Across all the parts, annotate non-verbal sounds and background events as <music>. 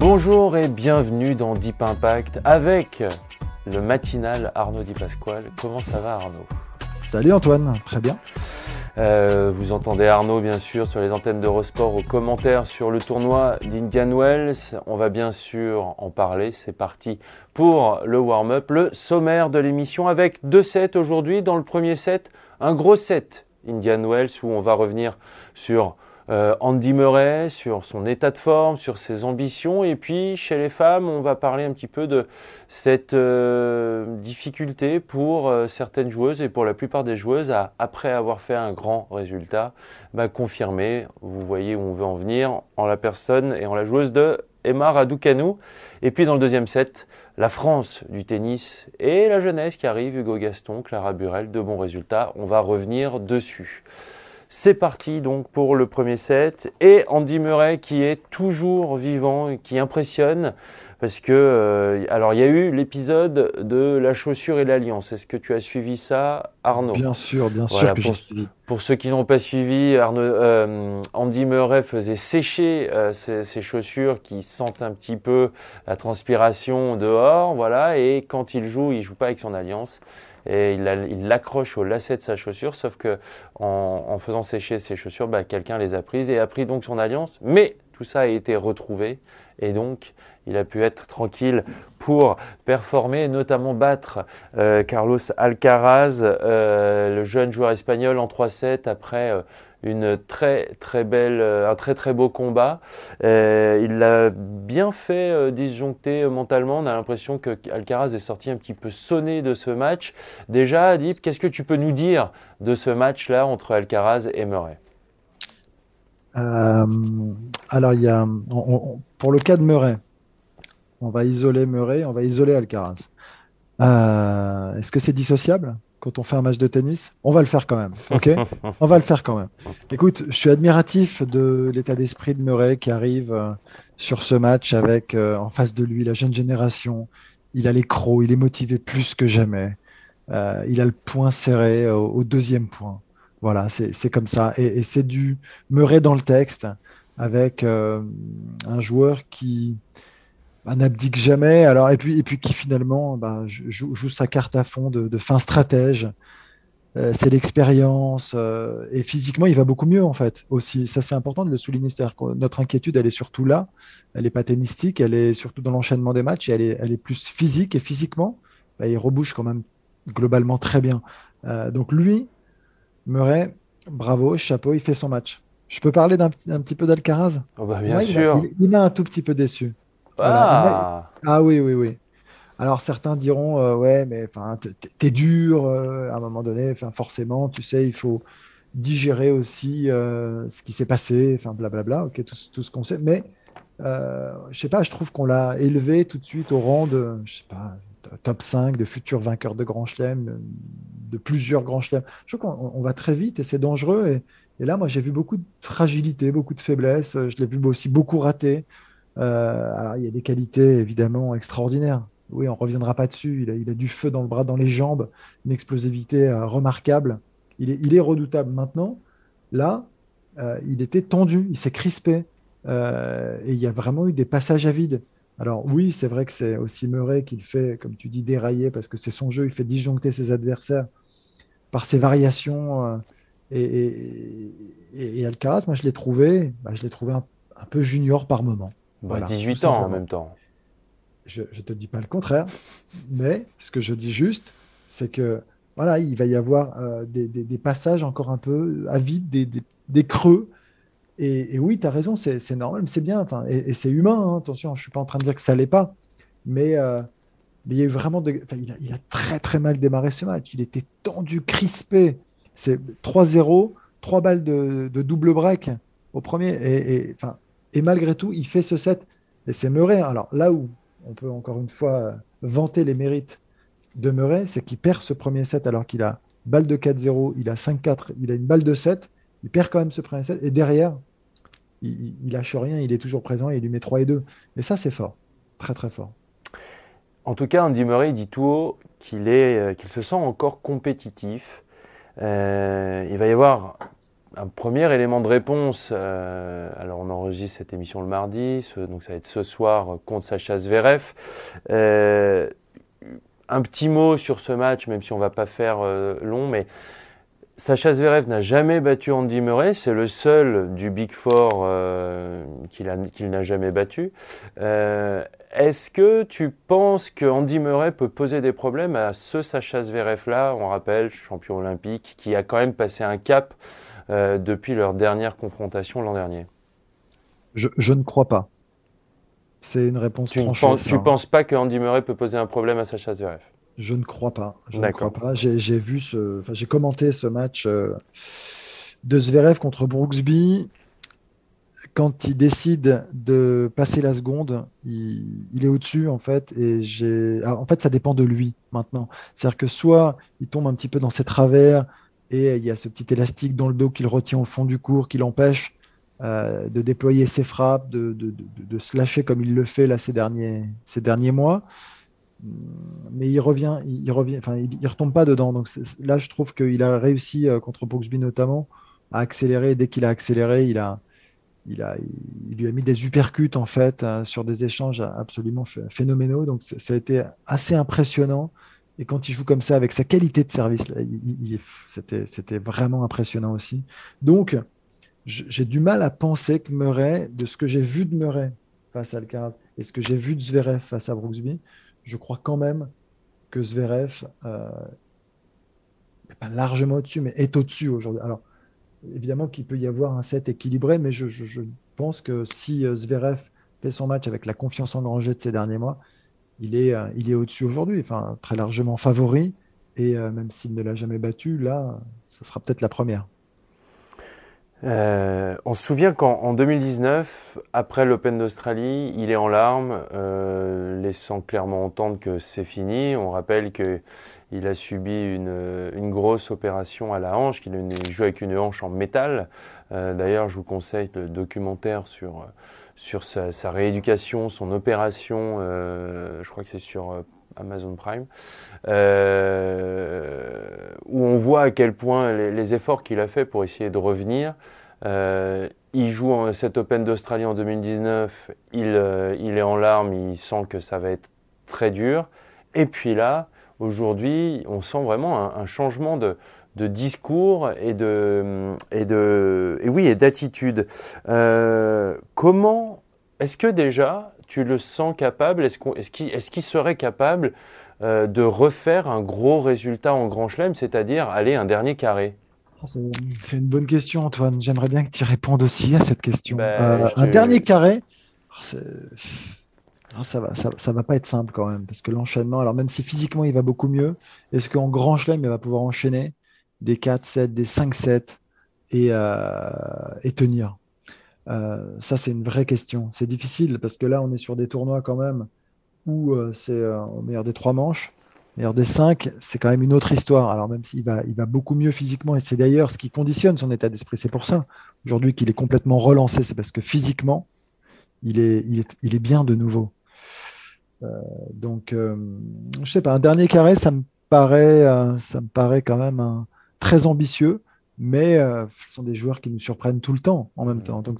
Bonjour et bienvenue dans Deep Impact avec le matinal Arnaud Di Pasquale. Comment ça va Arnaud? Salut Antoine, très bien. Euh, vous entendez Arnaud bien sûr sur les antennes d'Eurosport aux commentaires sur le tournoi d'Indian Wells. On va bien sûr en parler. C'est parti pour le warm-up, le sommaire de l'émission avec deux sets aujourd'hui. Dans le premier set, un gros set Indian Wells où on va revenir sur euh, Andy Murray, sur son état de forme, sur ses ambitions. Et puis chez les femmes, on va parler un petit peu de cette euh, difficulté pour euh, certaines joueuses et pour la plupart des joueuses à, après avoir fait un grand résultat, bah, confirmer. Vous voyez où on veut en venir en la personne et en la joueuse de Emma Raducanu. Et puis dans le deuxième set, la France du tennis et la jeunesse qui arrive, Hugo Gaston, Clara Burel, de bons résultats. On va revenir dessus. C'est parti donc pour le premier set et Andy Murray qui est toujours vivant et qui impressionne parce que euh, alors il y a eu l'épisode de la chaussure et l'alliance. Est-ce que tu as suivi ça, Arnaud? Bien sûr, bien sûr que pour, suivi. Pour ceux qui n'ont pas suivi, Arnaud, euh, Andy Murray faisait sécher euh, ses, ses, chaussures qui sentent un petit peu la transpiration dehors, voilà. Et quand il joue, il joue pas avec son alliance et il l'accroche au lacet de sa chaussure, sauf que en, faisant sécher ses chaussures, bah, quelqu'un les a prises et a pris donc son alliance. Mais tout ça a été retrouvé et donc il a pu être tranquille pour performer, notamment battre euh, Carlos Alcaraz, euh, le jeune joueur espagnol en 3-7 après euh, une très très belle, un très très beau combat. Euh, il l'a bien fait euh, disjoncter mentalement. On a l'impression que Alcaraz est sorti un petit peu sonné de ce match. Déjà, Adip, qu'est-ce que tu peux nous dire de ce match-là entre Alcaraz et Murray? Euh, Alors, il y a, pour le cas de Murray, on va isoler Murray, on va isoler Alcaraz. Est-ce que c'est dissociable? Quand on fait un match de tennis, on va le faire quand même. Ok, <laughs> on va le faire quand même. Écoute, je suis admiratif de l'état d'esprit de Murray qui arrive euh, sur ce match avec euh, en face de lui la jeune génération. Il a les crocs, il est motivé plus que jamais. Euh, il a le point serré au, au deuxième point. Voilà, c'est comme ça. Et, et c'est du Murray dans le texte avec un joueur qui bah, n'abdique jamais. Alors, et, puis, et puis qui finalement bah, joue, joue, sa carte à fond de, de fin stratège. Euh, c'est l'expérience. Euh, et physiquement, il va beaucoup mieux en fait aussi. Ça, c'est important de le souligner. C'est-à-dire que notre inquiétude, elle est surtout là. Elle n'est pas tennistique, elle est surtout dans l'enchaînement des matchs et elle est, elle est plus physique. Et physiquement, bah, il rebouche quand même globalement très bien. Euh, donc lui, Murray, bravo, chapeau, il fait son match. Je peux parler d'un petit peu d'Alcaraz? Oh bah Bien ouais, sûr. Il m'a un tout petit peu déçu. Voilà. Ah. ah oui, oui, oui. Alors certains diront euh, ouais, mais enfin, t'es dur euh, à un moment donné. Enfin, forcément, tu sais, il faut digérer aussi euh, ce qui s'est passé. Enfin, blablabla. Ok, tout, tout ce qu'on sait. Mais euh, je sais pas, je trouve qu'on l'a élevé tout de suite au rang de, je sais pas, top 5 de futurs vainqueurs de Grand Chelem, de plusieurs Grands Chelems. Je trouve qu'on on va très vite et c'est dangereux. Et, et, là, moi, j'ai vu beaucoup de fragilité, beaucoup de faiblesse. Je l'ai vu aussi beaucoup rater. Euh, il y a des qualités évidemment extraordinaires. Oui, on ne reviendra pas dessus. Il a, du feu dans le bras, dans les jambes, une explosivité euh, remarquable. Il est, redoutable. Maintenant, là, euh, il était tendu, il s'est crispé. Et il y a vraiment eu des passages à vide. Alors oui, c'est vrai que c'est aussi Murray qui le fait, comme tu dis, dérailler parce que c'est son jeu. Il fait disjoncter ses adversaires par ses variations. Et, Alcaraz, moi, je l'ai trouvé, bah, je l'ai trouvé un, peu junior par moment. Voilà, 18 ans en même temps. Je ne te dis pas le contraire, mais ce que je dis juste, c'est que voilà, il va y avoir euh, des, des, des, passages encore un peu à vide, des, des creux. Et, et, oui, tu as raison, c'est normal, c'est bien, et, et c'est humain. Hein, attention, je ne suis pas en train de dire que ça l'est pas, mais euh, Mais il, y a eu vraiment il, a, très très mal démarré ce match. Il était tendu, crispé. C'est 3-0, 3 balles de, double break au premier. Et, enfin, et malgré tout, il fait ce set. Et c'est Murray. Alors là où on peut encore une fois vanter les mérites de Murray, c'est qu'il perd ce premier set alors qu'il a balle de 4-0, il a 5-4, il a une balle de 7. Il perd quand même ce premier set. Et derrière, il, lâche rien, il est toujours présent il lui met 3 et 2. Et ça, c'est fort. Très, très fort. En tout cas, Andy Murray dit tout haut qu'il euh, se sent encore compétitif. Euh, il va y avoir un premier élément de réponse. Euh, alors, on enregistre cette émission le mardi, donc ça va être ce soir contre Sacha Zverev. un petit mot sur ce match, même si on va pas faire long, mais Sacha Zverev n'a jamais battu Andy Murray, c'est le seul du Big Four euh, qu'il n'a jamais battu. Euh, est-ce que tu penses que Andy Murray peut poser des problèmes à ce Sacha Zverev-là, on rappelle, champion olympique, qui a quand même passé un cap euh, depuis leur dernière confrontation l'an dernier je, ne crois pas. C'est une réponse tu tu ne penses pas que Andy Murray peut poser un problème à Sacha Zverev? Je ne crois pas. Je ne crois pas. J'ai vu ce, j'ai commenté ce match euh, de Zverev contre Brooksby. Quand il décide de passer la seconde, il, est au-dessus en fait. Et j'ai, en fait, ça dépend de lui maintenant. C'est-à-dire que soit il tombe un petit peu dans ses travers et il y a ce petit élastique dans le dos qu'il retient au fond du cours, qui l'empêche euh, de déployer ses frappes, de, de, se lâcher comme il le fait là ces derniers, ces derniers mois mais il revient, il, revient, enfin, il, retombe pas dedans. Donc là, je trouve qu'il a réussi euh, contre Brooksby notamment à accélérer. Dès qu'il a accéléré, il a, il il lui a mis des uppercuts en fait euh, sur des échanges absolument phénoménaux. Donc ça a été assez impressionnant. Et quand il joue comme ça avec sa qualité de service, c'était, vraiment impressionnant aussi. Donc j'ai du mal à penser que Murray, de ce que j'ai vu de Murray face à Alcaraz et ce que j'ai vu de Zverev face à Brooksby, je crois quand même que Zverev, euh, pas largement au-dessus, mais est au-dessus aujourd'hui. Alors, évidemment qu'il peut y avoir un set équilibré, mais je, pense que si euh, Zverev fait son match avec la confiance engrangée de ces derniers mois, il est, euh, il est au-dessus aujourd'hui, enfin, très largement favori. Et même s'il ne l'a jamais battu, là, ça sera peut-être la première. Euh, on se souvient qu'en 2019, après l'Open d'Australie, il est en larmes, euh, laissant clairement entendre que c'est fini. On rappelle qu'il a subi une, grosse opération à la hanche, qu'il joue avec une hanche en métal. Euh, d'ailleurs, je vous conseille le documentaire sur, sur sa, rééducation, son opération. je crois que c'est sur Amazon Prime, euh, où on voit à quel point les, efforts qu'il a fait pour essayer de revenir. Euh, il joue en, cet Open d'Australie en 2019, il, euh, il, est en larmes, il sent que ça va être très dur. Et puis là, aujourd'hui, on sent vraiment un, changement de, de, discours et de, et de et oui et d'attitude. comment est-ce que déjà tu le sens capable? Est-ce qu'il serait capable euh, de refaire un gros résultat en Grand Chelem, c'est-à-dire aller un dernier carré? Ah, c'est une bonne question, Antoine. J'aimerais bien que tu répondes aussi à cette question. Ben, euh, un dernier carré, ah, ah, ça va, ça, va pas être simple quand même, parce que l'enchaînement, alors même si physiquement il va beaucoup mieux, est-ce qu'en Grand Chelem il va pouvoir enchaîner? Des 4-7, des 5-7 et, euh, et tenir euh, ça, c'est une vraie question. C'est difficile parce que là, on est sur des tournois quand même où euh, c'est au meilleur des trois manches. Meilleur des cinq, c'est quand même une autre histoire. Alors même s'il va, il va beaucoup mieux physiquement, et c'est d'ailleurs ce qui conditionne son état d'esprit. C'est pour ça, aujourd'hui, qu'il est complètement relancé. C'est parce que physiquement, il est, bien de nouveau. donc, je sais pas, un dernier carré, ça me paraît, ça me paraît quand même très ambitieux mais euh, ce sont des joueurs qui nous surprennent tout le temps en même temps. Donc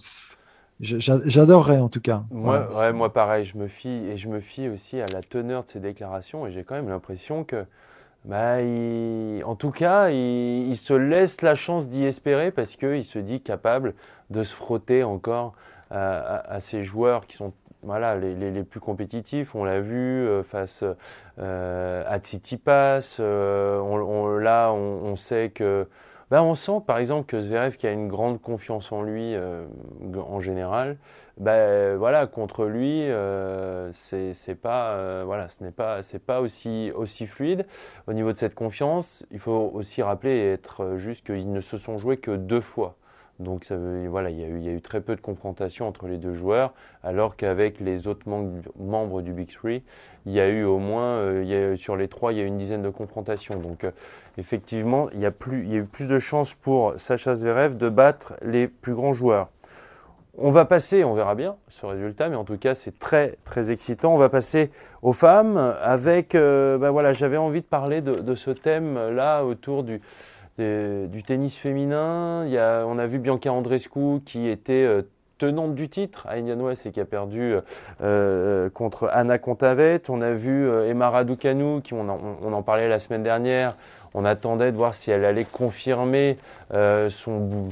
j'adorerais en tout cas. Moi, ouais, moi pareil, je me fie et je me fie aussi à la teneur de ses déclarations et j'ai quand même l'impression que, bah, en tout cas, il, se laisse la chance d'y espérer parce qu'il se dit capable de se frotter encore à, ces joueurs qui sont voilà, les, plus compétitifs, on l'a vu euh, face euh, à Tsitsipas. Euh, on, là, on, sait que bah, on sent par exemple que Zverev qui a une grande confiance en lui en général, bah, voilà, contre lui, c'est pas, voilà, ce n'est pas, c'est pas aussi, aussi fluide. Au niveau de cette confiance, il faut aussi rappeler et être juste qu'ils ne se sont joués que deux fois. Donc ça voilà, il y, a eu, y, a eu, très peu de confrontation entre les deux joueurs, alors qu'avec les autres membres du Big Three, il y a eu au moins, euh, sur les trois, il y a eu une dizaine de confrontations. Donc euh, effectivement, il y, a eu plus de chances pour Sacha Zverev de battre les plus grands joueurs. On va passer, on verra bien ce résultat, mais en tout cas c'est très très excitant. On va passer aux femmes avec, ben voilà, j'avais envie de parler de, de ce thème là autour du, du tennis féminin. On a vu Bianca Andreescu qui était euh, tenante du titre à Indian Wells et qui a perdu euh, euh, contre Anna Contavet. On a vu Emma Raducanu, qui on en, parlait la semaine dernière, on attendait de voir si elle allait confirmer euh, son,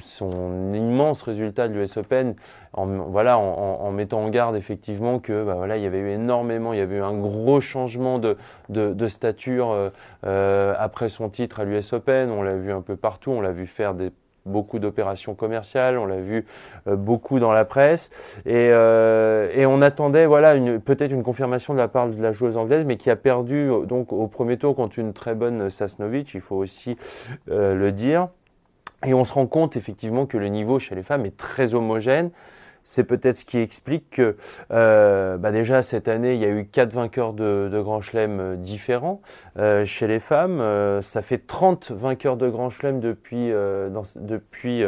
immense résultat de l'US Open en, voilà, en, mettant en garde effectivement que bah, voilà, il y avait eu énormément, il y avait eu un gros changement de, de, stature euh, euh, après son titre à l'US Open. On l'a vu un peu partout, on l'a vu faire des beaucoup d'opérations commerciales, on l'a vu euh, beaucoup dans la presse, et, euh, on attendait voilà peut-être une confirmation de la part de la joueuse anglaise, mais qui a perdu euh, donc au premier tour contre une très bonne Sasnovic, il faut aussi le dire. Et on se rend compte effectivement que le niveau chez les femmes est très homogène c'est peut-être ce qui explique que euh, bah déjà cette année, il y a eu quatre vainqueurs de, Grand Chelem euh, différents euh, chez les femmes. Ça fait 30 vainqueurs de Grand Chelem depuis, euh, dans, depuis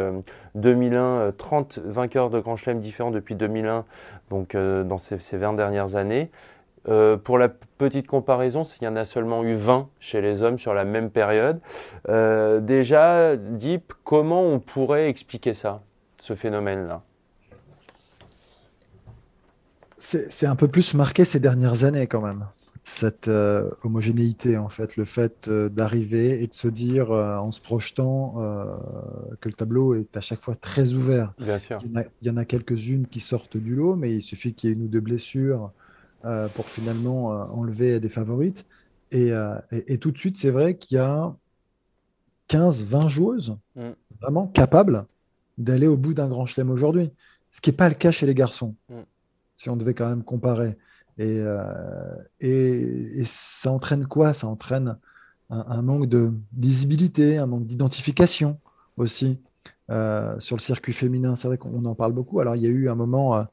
2001, 30 vainqueurs de Grand Chelem différents depuis 2001, donc dans ces, ces, 20 dernières années. pour la petite comparaison, il y en a seulement eu 20 chez les hommes sur la même période. déjà, Deep, comment on pourrait expliquer ça, ce phénomène-là? C'est un peu plus marqué ces dernières années quand même, cette euh, homogénéité en fait, le fait euh, d'arriver et de se dire euh, en se projetant que le tableau est à chaque fois très ouvert. Bien sûr. Il y en a, quelques-unes qui sortent du lot, mais il suffit qu'il y ait une ou deux blessures pour finalement enlever des favorites. Et, et, tout de suite, c'est vrai qu'il y a 15-20 joueuses mm. vraiment capables d'aller au bout d'un grand chelem aujourd'hui, ce qui n'est pas le cas chez les garçons. Mm si on devait quand même comparer. Et, euh, ça entraîne quoi? Ça entraîne un, manque de visibilité, un manque d'identification aussi euh, sur le circuit féminin. C'est vrai qu'on en parle beaucoup. Alors, il y a eu un moment, euh,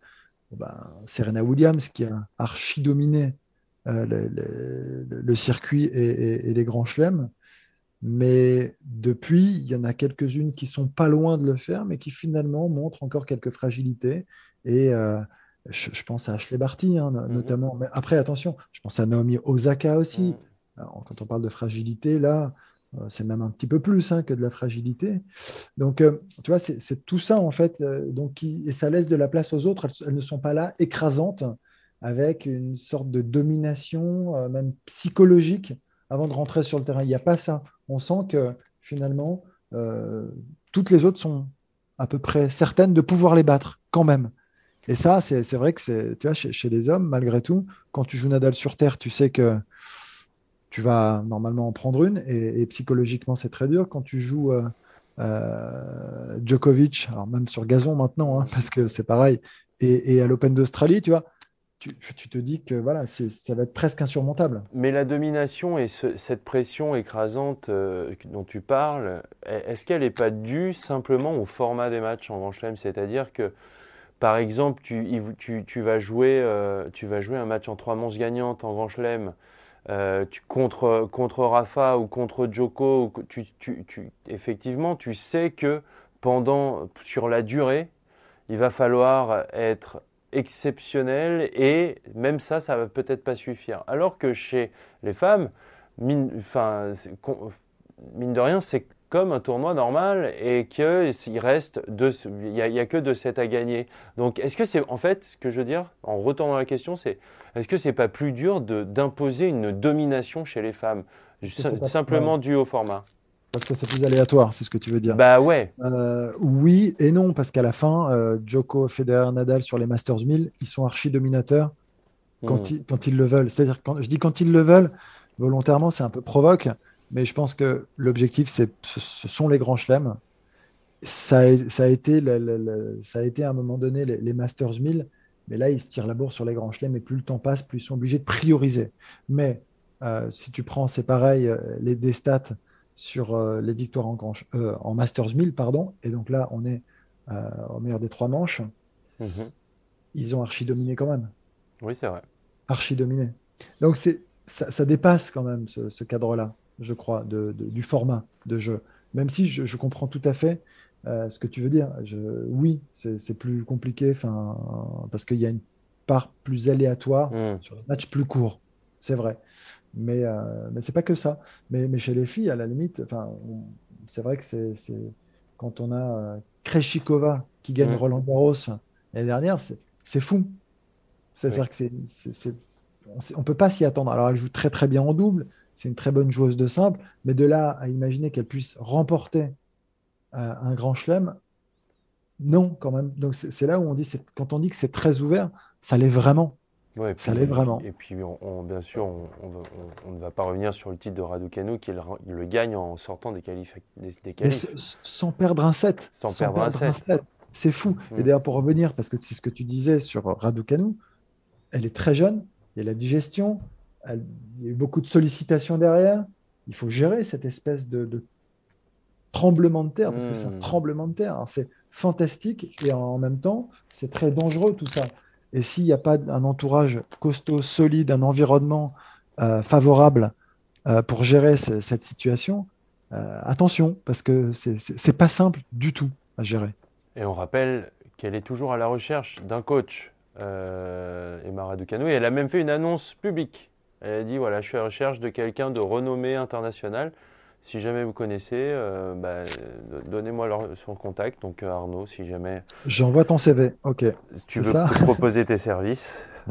ben, Serena Williams qui a archi dominé le, circuit et, les grands chelems. Mais depuis, il y en a quelques-unes qui sont pas loin de le faire, mais qui finalement montrent encore quelques fragilités. Et je, pense à Ashley Barty, hein, mhm. notamment. Mais après, attention, je pense à Naomi Osaka aussi. Mhm. quand on parle de fragilité, là, euh, c'est même un petit peu plus hein, que de la fragilité. Donc, euh, tu vois, c'est tout ça, en fait. Euh, donc, et ça laisse de la place aux autres. Elles, ne sont pas là écrasantes, avec une sorte de domination, même psychologique, avant de rentrer sur le terrain. Il n'y a pas ça. On sent que, finalement, toutes les autres sont à peu près certaines de pouvoir les battre, quand même. Et ça, c'est vrai que c'est, tu vois, chez, les hommes, malgré tout, quand tu joues Nadal sur terre, tu sais que tu vas normalement en prendre une, et, psychologiquement, c'est très dur. Quand tu joues euh, euh, Djokovic, alors même sur gazon maintenant, hein, <laughs> parce que c'est pareil, et, à l'Open d'Australie, tu vois, tu, te dis que voilà, ça va être presque insurmontable. Mais la domination et cette pression écrasante euh, dont tu parles, est-ce qu'elle n'est pas due simplement au format des matchs en Grand Chelem? C'est-à-dire que par exemple, tu, vas jouer, euh, tu vas jouer un match en trois manches gagnantes en Grand Chelem euh, contre, contre Rafa ou contre Joko. effectivement, tu sais que pendant, sur la durée, il va falloir être exceptionnel et même ça, ça va peut-être pas suffire. Alors que chez les femmes, enfin, mine de rien, c'est comme un tournoi normal et qu'il reste deux, il n'y a, que de 7 à gagner. Donc, est-ce que c'est, en fait, ce que je veux dire, en retournant la question, c'est est-ce que c'est pas plus dur d'imposer une domination chez les femmes, simplement dû au format parce que c'est plus aléatoire, c'est ce que tu veux dire. Bah ouais. Euh, oui et non, parce qu'à la fin, euh, Djoko, Federer, Nadal sur les Masters 1000, ils sont archi dominateurs quand, hmm. ils, quand ils le veulent. C'est-à-dire, quand je dis quand ils le veulent, volontairement, c'est un peu provoque mais je pense que l'objectif, ce sont les grands chelems. Ça a, ça a, été, ça a été à un moment donné les, Masters 1000, mais là, ils se tirent la bourre sur les grands chelems et plus le temps passe, plus ils sont obligés de prioriser. Mais euh, si tu prends, c'est pareil, euh, les, des stats sur euh, les victoires en, grand, en Masters 1000, pardon, et donc là, on est au meilleur des trois manches, mhm. ils ont archi dominé quand même. Oui, c'est vrai. Archi dominé. Donc c'est, ça, ça, dépasse quand même ce, ce cadre-là, je crois, de, de, du format de jeu. Même si je, je comprends tout à fait ce que tu veux dire. Je, oui, c'est plus compliqué parce qu'il y a une part plus aléatoire mm. sur un match plus court. C'est vrai. Mais, euh, mais c'est pas que ça. Mais, mais, chez les filles, à la limite, c'est vrai que c'est quand on a euh, Kreshikova qui gagne mm. Roland Garros l'année dernière, c'est fou. C'est-à-dire que c'est, on ne peut pas s'y attendre. Alors, elle joue très très bien en double, c'est une très bonne joueuse de simple, mais de là à imaginer qu'elle puisse remporter euh, un grand chelem, non, quand même. Donc, c'est là où on dit, quand on dit que c'est très ouvert, ça l'est vraiment ça l'est vraiment. Et puis, on, bien sûr, on, ne va pas revenir sur le titre de Raducanu qui le, gagne en sortant des qualifs. Des, sans perdre un set. Sans, perdre, un set. C'est fou. Et mm. d'ailleurs, pour revenir, parce que c'est ce que tu disais sur Raducanu, elle est très jeune, il y a la digestion, il y a eu beaucoup de sollicitations derrière. Il faut gérer cette espèce de, tremblement de terre, parce que c'est un mm. tremblement de terre. C'est fantastique et en même temps, c'est très dangereux tout ça. Et s'il n'y a pas un entourage costaud, solide, un environnement euh, favorable euh, pour gérer cette situation, euh, attention, parce que c'est pas simple du tout à gérer. Et on rappelle qu'elle est toujours à la recherche d'un coach, Emma Ducano, et elle a même fait une annonce publique. Elle a dit voilà, je suis à la recherche de quelqu'un de renommée internationale. Si jamais vous connaissez, euh, bah, donnez-moi son contact. Donc euh, Arnaud, si jamais. J'envoie ton CV. Ok. Si tu veux te <laughs> proposer tes services. <laughs>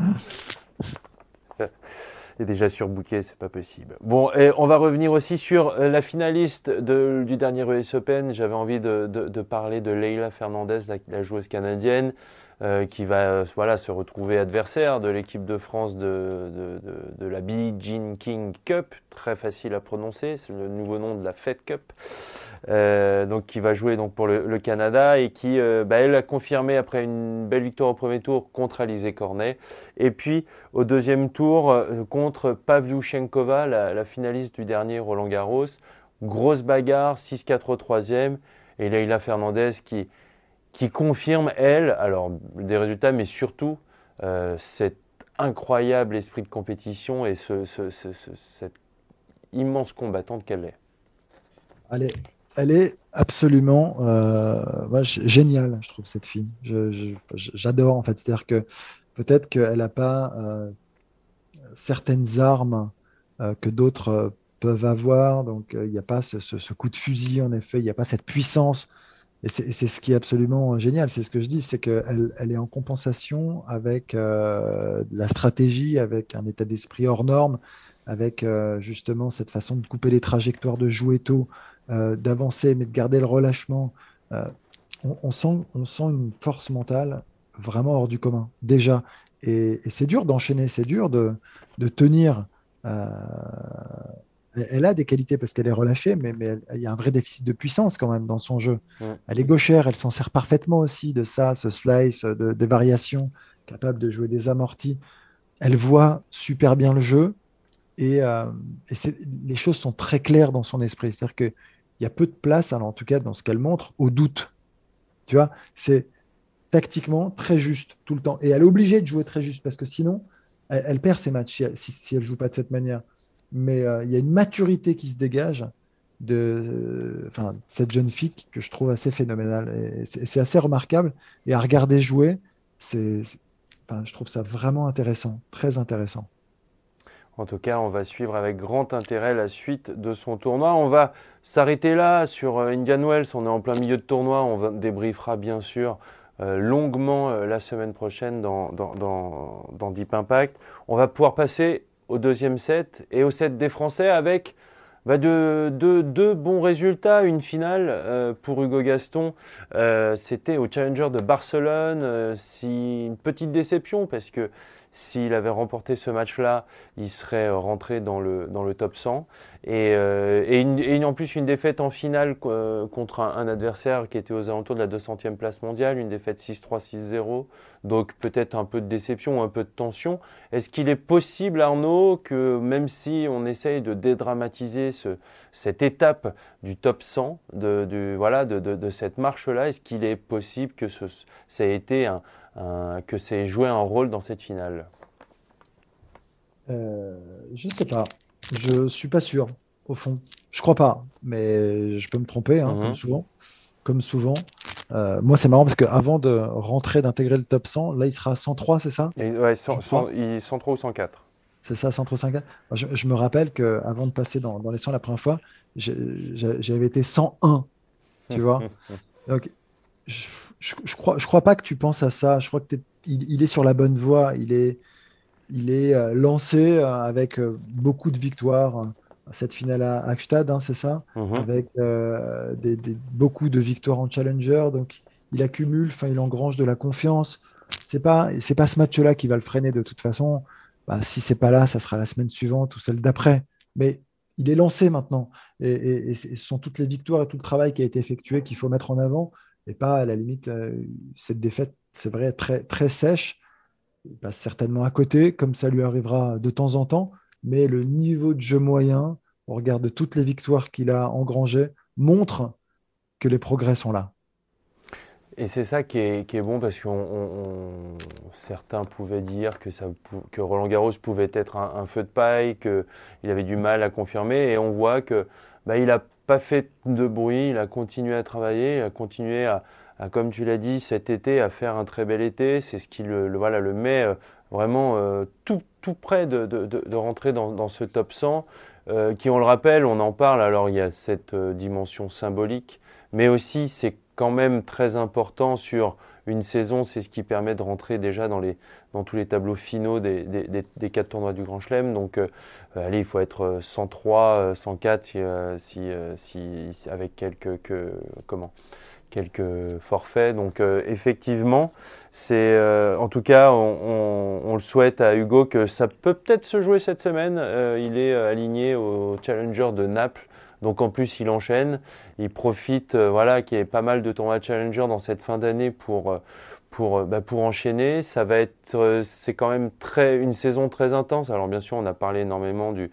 est déjà surbooké, c'est pas possible. Bon, et on va revenir aussi sur euh, la finaliste du dernier US Open. J'avais envie de, parler de Leila Fernandez, la joueuse canadienne. Euh, qui va euh, voilà, se retrouver adversaire de l'équipe de France de, de, la Billie Jean King Cup, très facile à prononcer, c'est le nouveau nom de la Fed Cup, euh, donc qui va jouer donc pour le, Canada et qui, bah, elle a confirmé après une belle victoire au premier tour contre Alizé Cornet, et puis au deuxième tour contre Pavlyuchenkova, la, la finaliste du dernier Roland Garros, grosse bagarre, 6-4 au troisième, et Leila Fernandez qui qui confirme, elle, alors des résultats, mais surtout euh, cet incroyable esprit de compétition et ce, cette immense combattante qu'elle est. Elle est, elle est absolument euh, géniale, je trouve, cette fille. J'adore, en fait. C'est-à-dire que peut-être qu'elle n'a pas euh, certaines armes que d'autres peuvent avoir. Donc, il n'y a pas ce, coup de fusil, en effet. Il n'y a pas cette puissance et c'est ce qui est absolument génial, c'est ce que je dis, c'est qu'elle elle est en compensation avec euh, la stratégie, avec un état d'esprit hors norme, avec euh, justement cette façon de couper les trajectoires, de jouer tôt, euh, d'avancer, mais de garder le relâchement. On, sent, on sent une force mentale vraiment hors du commun, déjà. Et, c'est dur d'enchaîner, c'est dur de tenir elle a des qualités parce qu'elle est relâchée, mais, il y a un vrai déficit de puissance quand même dans son jeu. Elle est gauchère, elle s'en sert parfaitement aussi de ça, ce slice, de, des variations, capable de jouer des amortis. Elle voit super bien le jeu et, euh, les choses sont très claires dans son esprit. C'est-à-dire qu'il y a peu de place, alors en tout cas dans ce qu'elle montre, au doute. Tu vois, c'est tactiquement très juste tout le temps. Et elle est obligée de jouer très juste parce que sinon, elle, perd ses matchs si elle ne joue pas de cette manière mais euh, il y a une maturité qui se dégage de cette jeune fille que je trouve assez phénoménale. C'est assez remarquable. Et à regarder jouer, je trouve ça vraiment intéressant, très intéressant. En tout cas, on va suivre avec grand intérêt la suite de son tournoi. On va s'arrêter là sur euh, Indian Wells. On est en plein milieu de tournoi. On débriefera bien sûr euh, longuement la semaine prochaine dans, Deep Impact. On va pouvoir passer au deuxième set et au set des Français avec bah, deux de, bons résultats. Une finale euh, pour Hugo Gaston, euh, c'était au Challenger de Barcelone. Euh, si, une petite déception parce que s'il avait remporté ce match-là, il serait rentré dans le, top 100. Et, et, en plus, une défaite en finale contre un, adversaire qui était aux alentours de la 200e place mondiale, une défaite 6-3, 6-0. Donc peut-être un peu de déception, un peu de tension. Est-ce qu'il est possible, Arnaud, que même si on essaye de dédramatiser ce, cette étape du top 100, de, voilà, de, de, cette marche-là, est-ce qu'il est possible que ça ait été un, que c'est joué un rôle dans cette finale euh, Je ne sais pas. Je ne suis pas sûr, au fond. Je crois pas, mais je peux me tromper, hein, comme mhm. souvent. Comme souvent. Euh, moi, c'est marrant parce qu'avant de rentrer, d'intégrer le top 100, là, il sera à 103, c'est ça? Et, ouais, 103 ou 104. C'est ça, 103, 104. Je, me rappelle qu'avant de passer dans, dans, les 100 la première fois, j'avais été 101, tu vois? <laughs> Donc, je, je, crois, je crois pas que tu penses à ça. Je crois que il, est sur la bonne voie. Il est, il est euh, lancé euh, avec euh, beaucoup de victoires. Cette finale à Akstad, hein, c'est ça, mhm. avec des, beaucoup de victoires en challenger. Donc, il accumule, enfin, il engrange de la confiance. C'est pas, c'est pas ce match-là qui va le freiner de toute façon. Bah, si c'est pas là, ça sera la semaine suivante ou celle d'après. Mais il est lancé maintenant. Et, et, ce sont toutes les victoires et tout le travail qui a été effectué qu'il faut mettre en avant et pas à la limite euh, cette défaite, c'est vrai, très, très sèche. Il passe certainement à côté, comme ça lui arrivera de temps en temps, mais le niveau de jeu moyen, au regard de toutes les victoires qu'il a engrangées, montre que les progrès sont là. Et c'est ça qui est, qui est, bon parce que certains pouvaient dire que, ça, que Roland Garros pouvait être un, feu de paille, qu'il avait du mal à confirmer, et on voit que bah, il a pas fait de bruit, il a continué à travailler, il a continué à, comme tu l'as dit, cet été, à faire un très bel été. C'est ce qui le, voilà, le met euh, vraiment euh, tout, tout, près de, de, de rentrer dans, dans, ce top 100, euh, qui, on le rappelle, on en parle, alors il y a cette dimension symbolique, mais aussi c'est quand même très important sur une saison, c'est ce qui permet de rentrer déjà dans, tous les tableaux finaux des, quatre tournois du Grand Chelem. Donc, euh, allez, il faut être 103, 104 euh, si, euh, si, si, avec quelques, que, comment, quelques forfaits. Donc, effectivement, en tout cas, on, on, le souhaite à Hugo que ça peut peut-être se jouer cette semaine. il est aligné au Challenger de Naples donc en plus, il enchaîne, il profite, euh, voilà, qu'il y ait pas mal de tournois Challenger dans cette fin d'année pour, euh, euh, bah, enchaîner. Ça va être, c'est quand même une saison très intense. Alors bien sûr, on a parlé énormément du,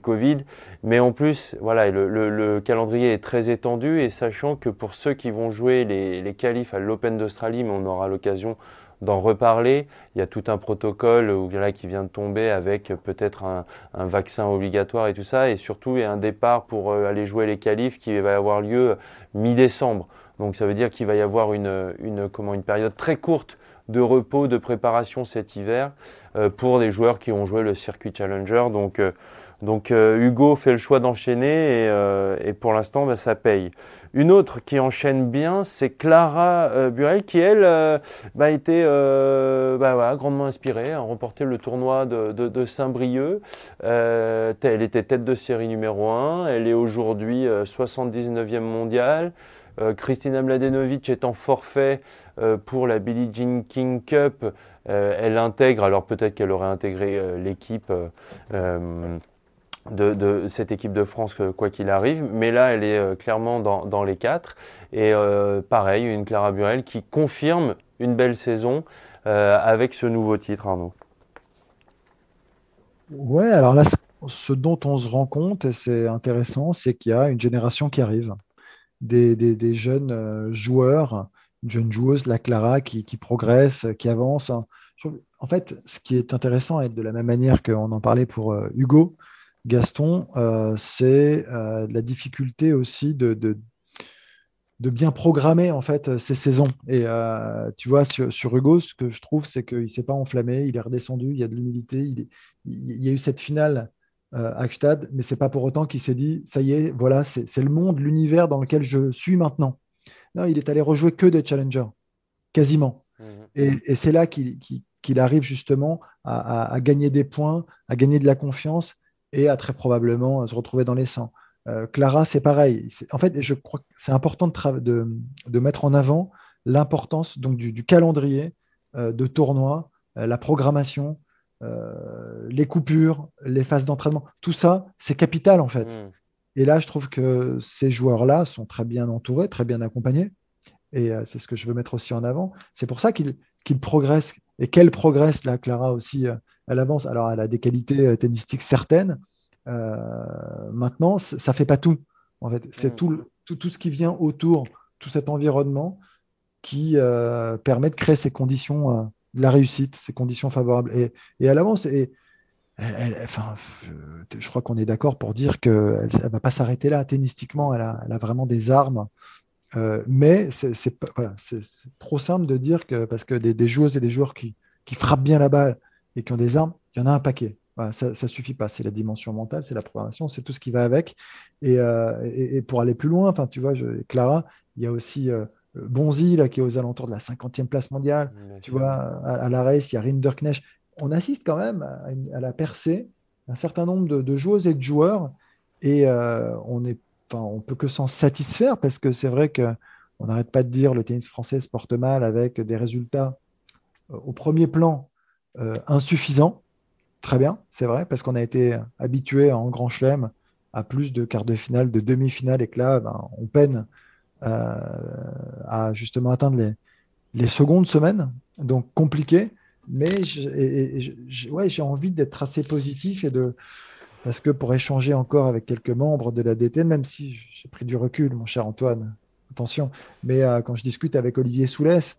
Covid, mais en plus, le, le, calendrier est très étendu et sachant que pour ceux qui vont jouer les, les qualifs à l'Open d'Australie, on aura l'occasion d'en reparler. Il y a tout un protocole là, qui vient de tomber avec peut-être un, vaccin obligatoire et tout ça. Et surtout, il y a un départ pour euh, aller jouer les qualifs qui va avoir lieu mi-décembre. Donc ça veut dire qu'il va y avoir une, comment, une période très courte de repos, de préparation cet hiver euh, pour des joueurs qui ont joué le circuit Challenger. Donc, euh, donc Hugo fait le choix d'enchaîner et, et, pour l'instant, bah, ça paye. Une autre qui enchaîne bien, c'est Clara euh, Burel, qui elle euh, bah, a été euh, bah, grandement inspirée, a remporté le tournoi de, Saint-Brieuc. elle était tête de série numéro 1, elle est aujourd'hui 79e mondiale. Kristina Mladenovic est en forfait pour la Billie Jean King Cup. elle intègre, alors peut-être qu'elle aurait intégré l'équipe de, cette équipe de France, quoi qu'il arrive. Mais là, elle est euh, clairement dans, les quatre. Et euh, pareil, une Clara Burel qui confirme une belle saison euh, avec ce nouveau titre, Arnaud. Ouais, alors là, ce dont on se rend compte, et c'est intéressant, c'est qu'il y a une génération qui arrive. Des, jeunes joueurs, une jeune joueuse, la Clara, qui, qui progresse, qui avance. En fait, ce qui est intéressant, et de la même manière qu'on en parlait pour Hugo, Gaston, euh, c'est euh, la difficulté aussi de, de, bien programmer en fait ces saisons. Et euh, tu vois, sur, Hugo, ce que je trouve, c'est qu'il ne s'est pas enflammé, il est redescendu, il y a de l'humilité, il, il, y a eu cette finale à Gstad, mais c'est pas pour autant qu'il s'est dit, ça y est, voilà, c'est le monde, l'univers dans lequel je suis maintenant. Non, il est allé rejouer que des challengers, quasiment. Mmh. Et, c'est là qu'il arrive justement à, gagner des points, à gagner de la confiance et à très probablement se retrouver dans les 100. Euh, Clara, c'est pareil. En fait, je crois que c'est important de, de, mettre en avant l'importance donc du, calendrier euh, de tournoi, euh, la programmation, les coupures, les phases d'entraînement, tout ça, c'est capital en fait. Mm. Et là, je trouve que ces joueurs-là sont très bien entourés, très bien accompagnés. Et c'est ce que je veux mettre aussi en avant. C'est pour ça qu'ils progressent et qu'elle progresse. Là, Clara aussi, elle avance. Alors, elle a des qualités tennistiques certaines. maintenant, ça fait pas tout. En fait, c'est mm. tout, tout, tout, ce qui vient autour, tout cet environnement qui euh, permet de créer ces conditions euh, de la réussite, ces conditions favorables. Et, et elle avance. Et enfin, je crois qu'on est d'accord pour dire qu'elle ne va pas s'arrêter là. Tennistiquement, elle a, elle a vraiment des armes. Euh, mais c'est trop simple de dire que parce que des, des joueuses et des joueurs qui, qui, frappent bien la balle et qui ont des armes, il y en a un paquet. ça ne suffit pas. C'est la dimension mentale, c'est la programmation, c'est tout ce qui va avec. Et, et, pour aller plus loin, enfin, tu vois, je, Clara, il y a aussi Bonzi, là, qui est aux alentours de la 50e place mondiale. tu vois, à, la race, il y a Rinderknecht. On assiste quand même à, la percée d'un certain nombre de, joueuses et de joueurs. Et euh, on est, on peut que s'en satisfaire parce que c'est vrai que on n'arrête pas de dire le tennis français se porte mal avec des résultats euh, au premier plan euh, insuffisants. Très bien, c'est vrai, parce qu'on a été habitué en grand chelem à plus de quarts de finale, de demi-finale, et que là, ben, on peine euh, à justement atteindre les, les secondes semaines, donc compliqué. Mais j'ai envie d'être assez positif et de, parce que pour échanger encore avec quelques membres de la DT, même si j'ai pris du recul, mon cher Antoine, attention, mais euh, quand je discute avec Olivier Soulès,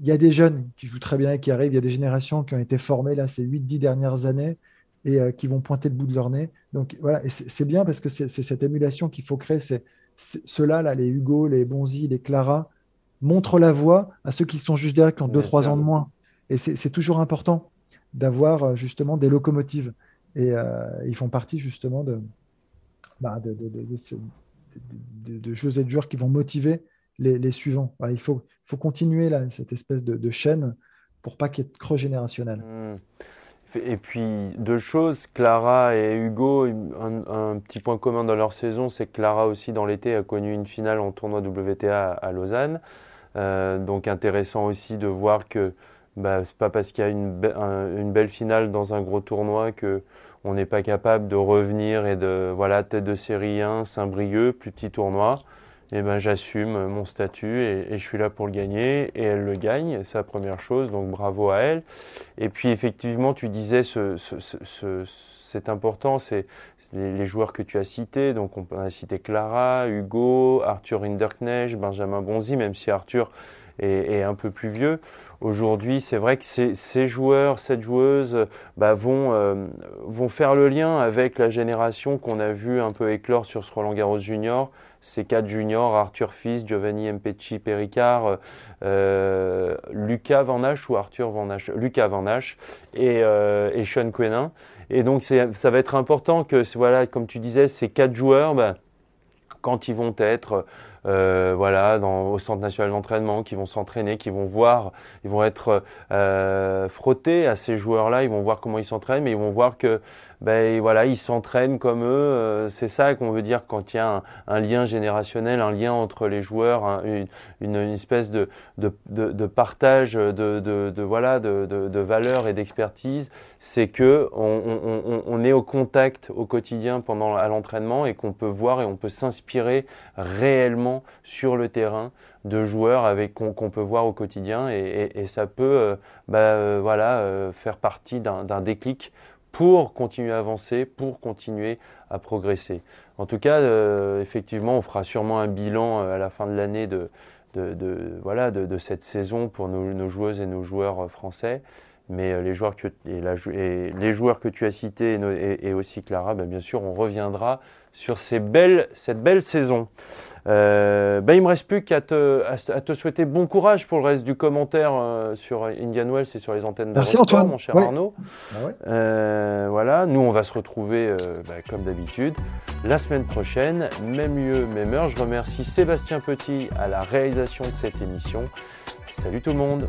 il y a des jeunes qui jouent très bien et qui arrivent, il y a des générations qui ont été formées là ces 8-10 dernières années et euh, qui vont pointer le bout de leur nez. Donc voilà, c'est bien parce que c'est cette émulation qu'il faut créer, c'est ceux-là, là, les Hugo, les Bonzi, les Clara, montrent la voie à ceux qui sont juste derrière, qui ont 2-3 ans de moins. Et c'est toujours important d'avoir euh, justement des locomotives. Et euh, ils font partie justement de, bah, de, de, jeux et de joueurs qui vont motiver les, suivants. il faut, faut continuer cette espèce de, chaîne pour pas qu'il y ait générationnel. Mmh. Et puis deux choses, Clara et Hugo, un, petit point commun dans leur saison, c'est que Clara aussi dans l'été a connu une finale en tournoi WTA à Lausanne. Euh, donc intéressant aussi de voir que bah, c'est pas parce qu'il y a une, une, belle finale dans un gros tournoi que on n'est pas capable de revenir et de voilà tête de série 1, Saint-Brieuc, plus petit tournoi eh ben, j'assume mon statut et, je suis là pour le gagner. Et elle le gagne, c'est la première chose, donc bravo à elle. Et puis effectivement, tu disais, ce, c'est important, c'est les, joueurs que tu as cités. Donc on a cité Clara, Hugo, Arthur Hinderknecht, Benjamin Bonzi, même si Arthur est, un peu plus vieux. Aujourd'hui, c'est vrai que ces, joueurs, cette joueuse, bah, vont, euh, vont faire le lien avec la génération qu'on a vu un peu éclore sur ce Roland Garros Junior ces quatre juniors, Arthur Fils, Giovanni Mpecci, Péricard, euh, Lucas Van ou Arthur Van Lucas Van et, euh, et Sean Quenin. Et donc ça va être important que, voilà, comme tu disais, ces quatre joueurs, bah, quand ils vont être euh, voilà, dans, au centre national d'entraînement, qui vont s'entraîner, qui vont voir, ils vont être euh, frottés à ces joueurs-là, ils vont voir comment ils s'entraînent, mais ils vont voir que ben voilà, ils s'entraînent comme eux. Euh, c'est ça qu'on veut dire quand il y a un, lien générationnel, un lien entre les joueurs, une, espèce de, partage de, voilà de, valeurs et d'expertise. C'est que on, on, on, est au contact au quotidien pendant à l'entraînement et qu'on peut voir et on peut s'inspirer réellement sur le terrain de joueurs avec qu'on peut voir au quotidien et, ça peut euh, bah, euh, voilà faire partie d'un déclic pour continuer à avancer, pour continuer à progresser. En tout cas, euh, effectivement, on fera sûrement un bilan euh, à la fin de l'année de, voilà, de, cette saison pour nos, joueuses et nos joueurs euh, français. Mais les joueurs que, tu as cités et, aussi Clara, ben, bien sûr, on reviendra sur ces belles, cette belle saison. Euh, ben, il me reste plus qu'à te, à, te, souhaiter bon courage pour le reste du commentaire euh, sur Indian Wells et sur les antennes de Merci Antoine. mon cher Arnaud. Ah euh, voilà, nous on va se retrouver euh, ben, comme d'habitude la semaine prochaine, même lieu, même heure. Je remercie Sébastien Petit à la réalisation de cette émission. Salut tout le monde.